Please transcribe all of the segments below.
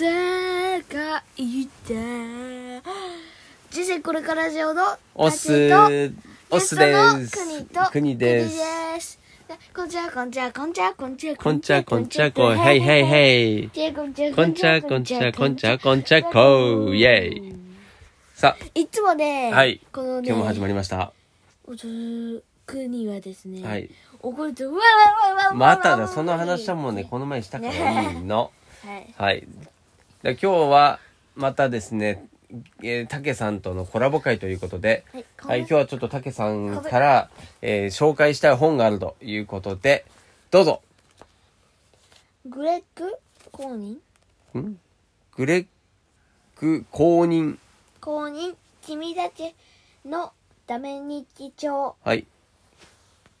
世界で人生これから上のオス、オスです。国と国です。すこんちゃこんちゃこんちゃこんちゃこんちゃこんちゃこ、へいへいへい。こんちゃこんちゃこんちゃこんちゃこんちゃこ、イェイ。さあ、いつもね、はいこのね今日も始まりました。おつ国はですね、はい。怒るとわわわわまただ、その話はもうね、この前したからいいの。はいはい。で今日は、またですね、えー、たけさんとのコラボ会ということで、はいはい、今日はちょっとたけさんから、えー紹介したい本があるということで、どうぞ。グレッグ公認？ん？グレッグ公認。公認。君だけのダメ日記帳はい。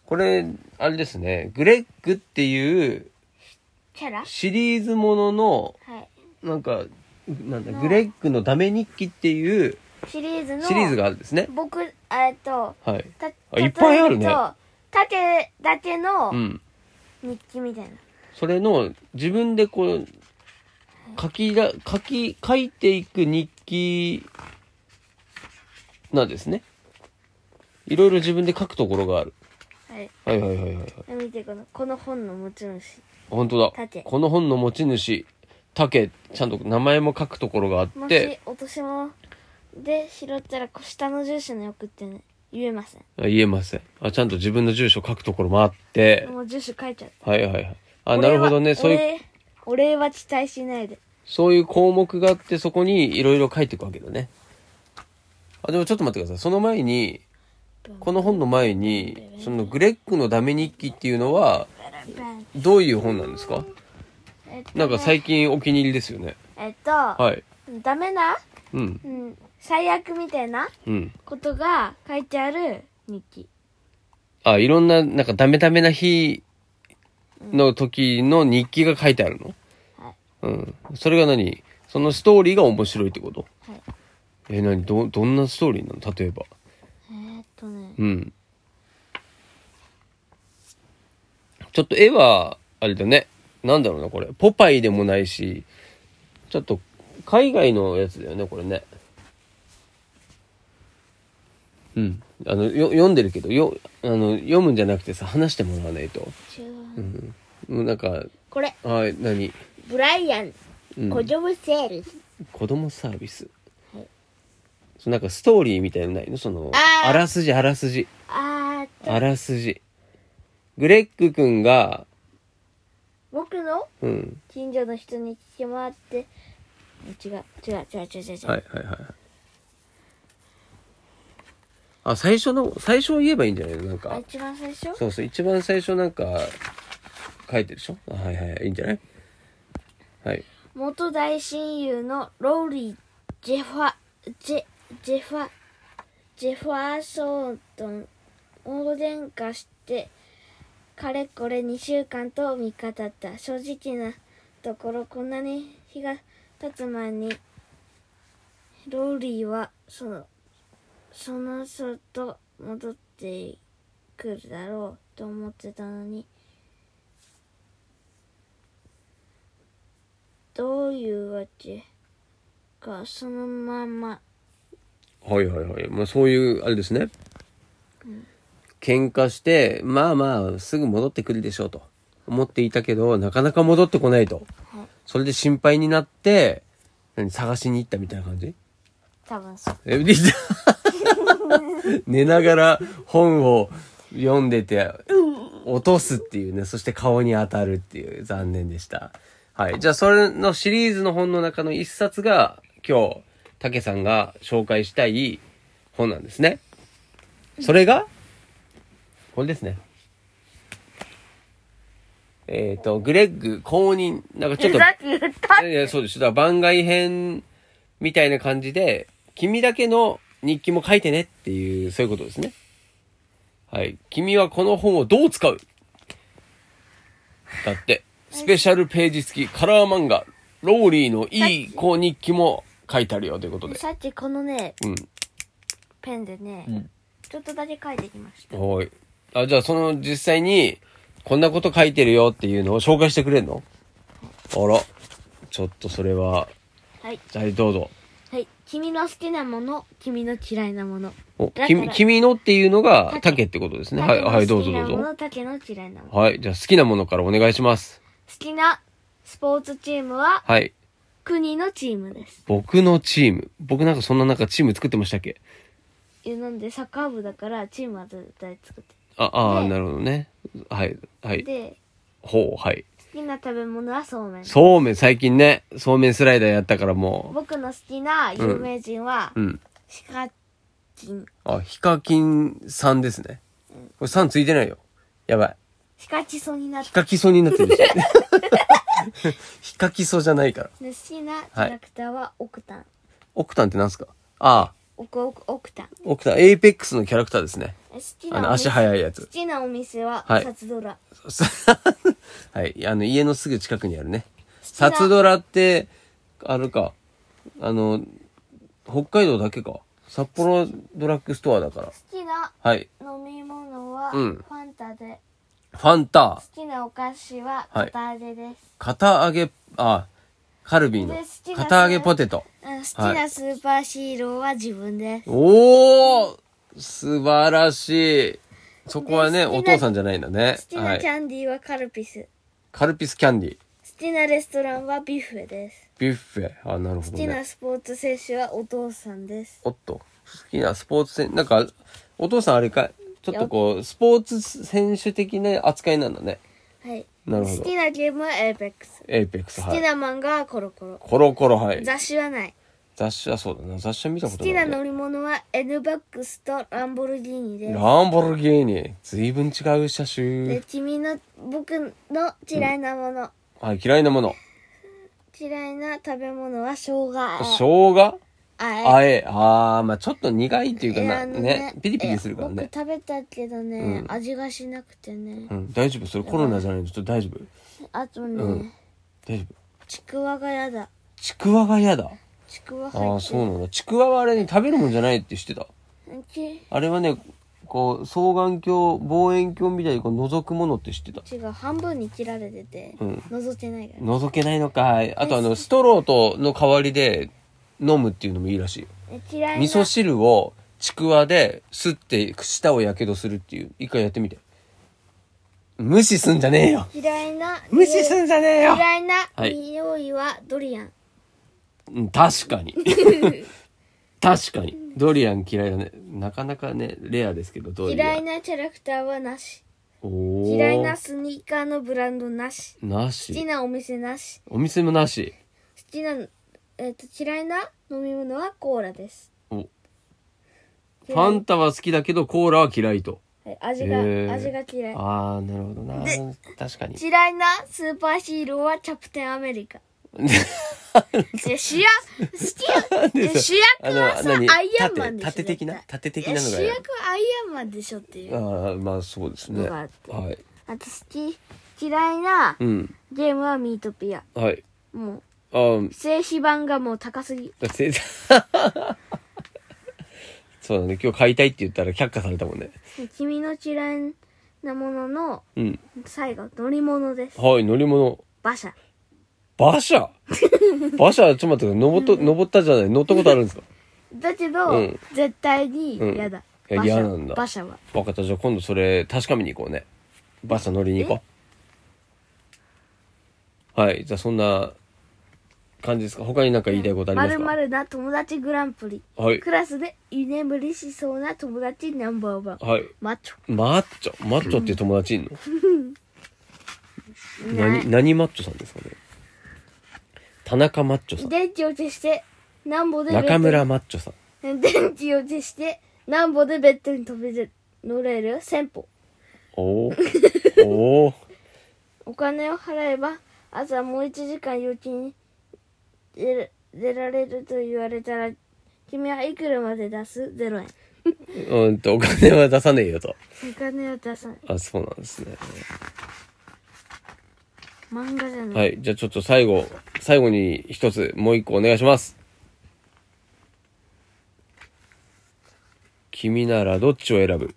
これ、あれですね、グレッグっていうキャラ？シリーズものの、はいなんか、なんだ、グレッグのダメ日記っていうシリーズのシリーズがあるんですね。僕えっとはい。たあいっぱいあるね縦だけのうん。日記みたいな、それの、自分でこう、書きら、書き、書いていく日記なんですね。いろいろ自分で書くところがある。はいはいはいはいはい。見てこのこの本の持ち主本当だ。竹この本の持ち主、竹、ちゃんと名前も書くところがあっもてし、落とし物で拾ったら下の住所に送ってね言えませんあ言えません。あ、ちゃんと自分の住所書くところもあって、もう住所書いちゃうはいはいはい。あ、なるほどね。そういう、お礼は期待しないでそういう項目があって、そこにいろいろ書いていくわけだね。あ、でもちょっと待ってください。その前に、この本の前に、そのグレッグのダメ日記っていうのは、どういう本なんですか？えっとねなんか最近お気に入りですよね。えっと、はい。ダメな、うん。うん、最悪みたいなうん。ことが書いてある日記あ、いろんな、なんかダメダメな日の時の日記が書いてあるの？はいうん。それが何？そのストーリーが面白いってこと？はいえ、何？ど、どんなストーリーなの？例えば。えーっとねうん。ちょっと絵は、あれだね。なんだろうな、これ。ポパイでもないし、ちょっと、海外のやつだよね、これね。うん。あの、よ読んでるけど、よ、あの、読むんじゃなくてさ、話してもらわないと。違ううん。もうなんか、これはい、何？ブライアンうん子供セールス、子供サービス。はいなんかストーリーみたいなのないの？その、あーあらすじ、あらすじ。ああらすじ。グレッグくんが、僕のうん。近所の人に聞き回って違う違う違う違う違う、はいはいはい。あ、最初の、最初を言えばいいんじゃないの？なんあか。一番最初？そうそう、一番最初なんか、書いてるでしょ？あはいはい、いいんじゃない？はい。元大親友のローリー・ジェファジェジェファジェファーソンと大喧嘩してかれこれ2週間と3日経った正直なところこんなに日が経つ前にローリーはそのその外戻ってくるだろうと思ってたのにどういうわけかそのままはいはいはい。まあそういう、あれですね。喧嘩して、まあまあ、すぐ戻ってくるでしょうと思っていたけど、なかなか戻ってこないと。はいそれで心配になって、何、探しに行ったみたいな感じ？多分そうえ、で寝ながら本を読んでて、落とすっていうね、そして顔に当たるっていう残念でした。はい。じゃあ、それのシリーズの本の中の一冊が、今日、竹さんが紹介したい本なんですね。それが、これですね。えっ、と、グレッグ公認、なんかちょっと、さっき言ったいや、そうです。だから番外編みたいな感じで、君だけの日記も書いてねっていう、そういうことですね。はい。君はこの本をどう使う？だって、スペシャルページ付きカラー漫画、ローリーのいい子日記も書いてあるよということで。さっきこのねうん。ペンでね、んちょっとだけ書いてきましたはい。あ、じゃあその実際に、こんなこと書いてるよっていうのを紹介してくれるの？あら。ちょっとそれは、はい。じゃあどうぞ。はい。君の好きなもの、君の嫌いなもの。お、君、君のっていうのが、竹竹ってことですね。はい、はい、どうぞどうぞ。竹の嫌いなもの。はい、じゃあ好きなものからお願いします。好きなスポーツチームは、はい。国のチームです。僕のチーム。僕なんかそんななんかチーム作ってましたっけ？いうので、サッカー部だから、チームは絶対作ってあ、ああ、でなるほどね。はい、はい。で、ほう、はい。好きな食べ物はそうめん。そうめん、最近ね、そうめんスライダーやったからも僕の好きな有名人は、う。うん。シカキン。あ、ヒカキンさんですね。これ3ついてないよ。やばい。シカチソになってヒカキソになってるし。ヒカキソじゃないから。で好きなキャラクターはオクタン。オクタンってなんすか？ああ、オクオクオクタン。オクタン、エイペックスのキャラクターですね。好きあの、足なお店速いやつ好。きなお店は、はいサツドラ。はい。あの、家のすぐ近くにあるね。きなサツドラって、あるか。あの、北海道だけか。札幌ドラッグストアだから。好きなはい。飲み物は、うんファンタで。ファンタ好、きなお菓子は、はい片揚げです。片揚げ、あ、カルビーので好きな片揚げポテト。うん好きなスーパーヒーローは自分です。おー素晴らしい。そこはね、お父さんじゃないんだね好。きは。ないキャンディーはカルピス。カルピスキャンディー。好きなレストランはビュッフェです。ビュッフェ。あ、なるほど好きなね。スポーツ選手はお父さんです。おっと。好きなスポーツ選なんか、お父さんあれか、ちょっとこう、スポーツ選手的な扱いなんだね。はい。なるほど好きなゲームは Apex。 Apex、はい。好きな漫画はコロコロ。コロコロ、はい。雑誌はない。雑誌はそうだな。雑誌は見たこ好とない、ね。きな乗り物は N バックスとランボルギーニです。ランボルギーニ。随分違う車で種。君の僕の嫌いなもの、はい、嫌いなもの。嫌いな食べ物は生姜生姜？あえあえ。あー、まあちょっと苦いっていうかな、えあのね。ピリピリするからえね僕。食べたけどね、うん味がしなくてねう、ん、大丈夫？それコロナじゃないのちょっと大丈夫？あとね、うん大丈夫？ちくわがやだちくわが嫌だ。ちくわああ、そうなんだ。ちくわはあれに食べるもんじゃないって知ってた。ちあれはね、こう、双眼鏡、望遠鏡みたいにこう覗くものって知ってた。違う半分に切られてて、うん覗けないから覗けないのかい。あとあの、ストローとの代わりで飲むっていうのもいいらしい嫌いな味噌汁をちくわで吸って舌をやけどするっていう。一回やってみて。無視すんじゃねえよ。嫌いな無視すんじゃねえよ。嫌いなはい匂いはドリアン、うん確かに。確かに。ドリアン嫌いだね。なかなかね、レアですけど、ドリアン。嫌いなキャラクターはなし嫌いなスニーカーのブランドなしな好きし。なお店なしお店もなし。好きな、えっと嫌いな飲み物はコーラですおファンタは好きだけど、コーラは嫌いと。はい味が、味が嫌いああ、なるほどな。確かに。嫌いなスーパーヒーローはキャプテンアメリカ 主役好きいや主役はさ何？アイアンマンでしょ盾盾的な？絶対盾的なのが主役はアイアンマンでしょっていうああ、まあそうですね。はい。あと好き嫌いなうん。ゲームはミートピアはい。もああ、う静止版がもう高すぎ そうだね。今日買いたいって言ったら却下されたもんね。君の嫌いなもののうん。最後乗り物ですはい、乗り物。馬車馬車。馬車、ちょっと待って。登っと、登ったじゃない。乗ったことあるんですか？だけど、うん。絶対に嫌だ、うんいや馬車。嫌なんだ。馬車は。わかった。じゃあ今度それ確かめに行こうね。馬車乗りに行こう。はい。じゃあそんな感じですか？他になんか言いたいことありまますか？るまるな友達グランプリ。はい。クラスで居眠りしそうな友達ナンバーワン。はい。マッチマッチョ？マッチョっていう友達いんの？ョない何、何マッチョさんですかね？田中マッチョさん。電池を消してなんぼで中村マッチョさん。電池を消してなんぼでベッドに飛びで乗れる？戦法おー。おー。お金を払えば朝もう1時間預金出る出られると言われたら君はいくらまで出す ?0 円うんと、お金は出さねえよと。お金を出さないあ、そうなんですね。漫画じゃない、はい。じゃあちょっと最後、最後に一つ、もう一個お願いします。君ならどっちを選ぶ？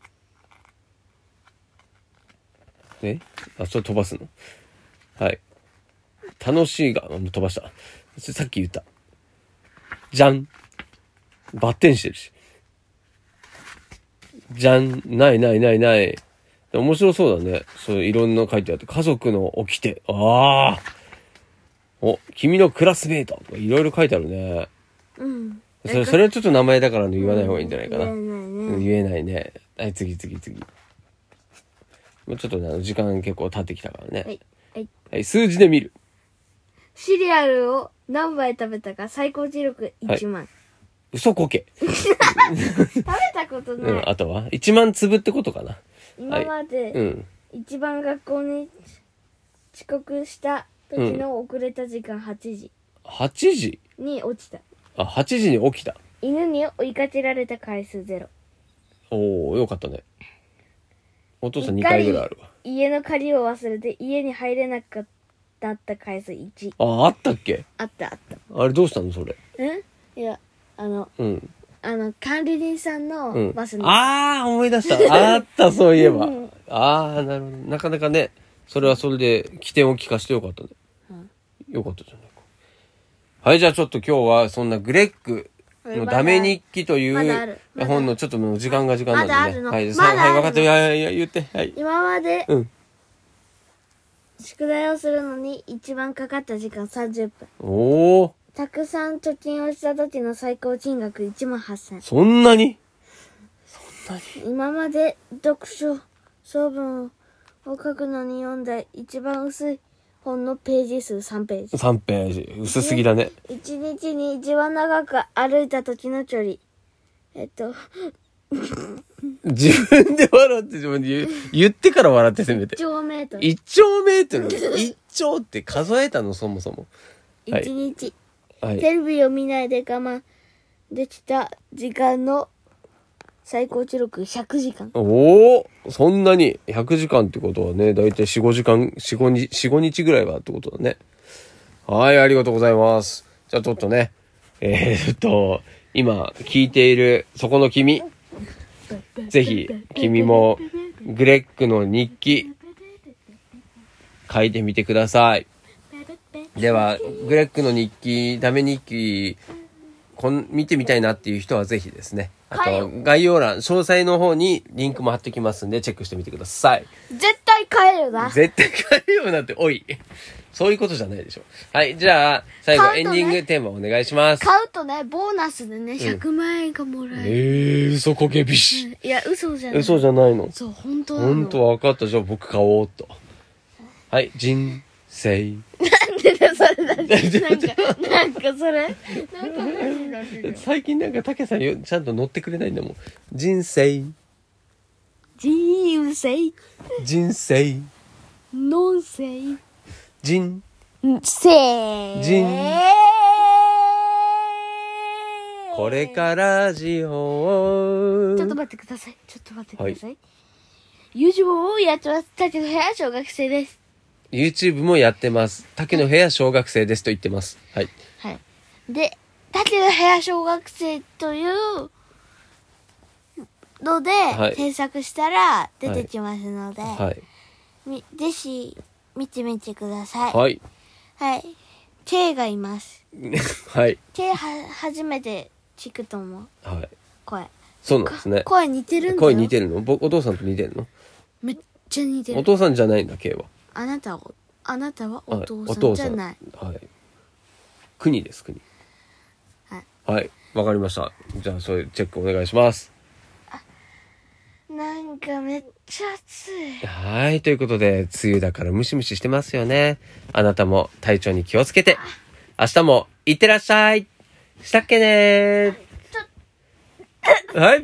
え？あ、ちょっと飛ばすの？はい。楽しいが、もう飛ばした。さっき言った。じゃん。バッテンしてるし。じゃん。ないないないない。面白そうだね。そう、いろんな書いてあって。家族の起きて。ああ。お、君のクラスメイト。とかいろいろ書いてあるね。うん。それ、それはちょっと名前だから言わない方がいいんじゃないかな。言えないうんね。言えないね。はい、次次次。もうちょっとね、時間結構経ってきたからね。はい。はい。はい、数字で見る。シリアルを何杯食べたか最高記録1万。嘘こけ。食べたことうない。ん、あとは ?1 万粒ってことかな。今まで、うん。一番学校に遅刻した時の遅れた時間8時8時？に落ちた。あ、8時に起きた。犬に追いかけられた回数ゼロ。おおよかったね。お父さん2回ぐらいあるわ。家の鍵を忘れて家に入れなかった回数1。あ、あったっけ？あったあった。あれどうしたのそれ？うんいや、あの、うん。あの、管理人さんうんの。バスに。ああ、思い出した。あった、そういえばうん。ああ、なるほど。なかなかね、それはそれで起点を聞かせてよかったね。よかったじゃないか。はい、じゃあちょっと今日はそんなグレッグのダメ日記というまだある？まだ？本のちょっともう時間が時間なんでね。はい、まだあるの？はい、分かった。いやいやいや、言って。はい。今までうん。宿題をするのに一番かかった時間30分。おお、たくさん貯金をした時の最高金額1万8000。そんなに？今まで読書総文を書くのに読んだ一番薄い本のページ数3ページ。?3 ページ。薄すぎだね。一日に一番長く歩いた時の距離。えっと、自分で笑って自分で言う言ってから笑ってせめて。1兆メートル。1兆メートル ?1 兆って数えたのそもそも。はい一日。はい。テレビを見ないで我慢できた時間の最高記録100時間。おおそんなに100時間ってことはね、だいたい4、5時間、4、5日、4、5日ぐらいはってことだね。はい、ありがとうございます。じゃあちょっとね、えー、っと、今聞いているそこの君、ぜひ君もグレッグの日記書いてみてください。では、グレッグの日記、ダメ日記、こん見てみたいなっていう人はぜひですね。あはいと、概要欄、詳細の方にリンクも貼っておきますんで、チェックしてみてください。絶対買えるな。絶対買えるよなって、おい。そういうことじゃないでしょ。はい、じゃあ、最後、ねエンディングテーマお願いします。買うとね、ボーナスでね、100万円がもらえる。えー、嘘こけびし。いや、嘘じゃない。嘘じゃないの？そう、本当なの。ほんと分かった。じゃあ僕買おうっと。はい、人生。なんか、なんかそれ？なんか最近なんか、たけさんよちゃんと乗ってくれないんだもん。人生。人生、人生。ノン生、人。生。人これからジオちょっと待ってください。ちょっと待ってください。YouTube をやってます。だけど部屋小学生です。YouTube もやってます。竹の部屋小学生ですと言ってます。はい。はい。で、だけど部屋小学生というので、はい検索したら出てきますので、はい。みぜひ見てみてください。はい。はい。K がいます。はい。K は初めて聞くと思う。はい。声。そうなんですね。声似てるんだよ。声似てるの？ぼお父さんと似てるの？めっちゃ似ておる。父さんじゃないんだ、K は。あなたは、あなたはおはい父さんじゃない。はい。国です、国。はい。はい。わかりました。じゃあ、そういうチェックお願いします。なんかめっちゃ暑い。はい。ということで、梅雨だからムシムシしてますよね。あなたも体調に気をつけて、明日もいってらっしゃいしたっけねーはい。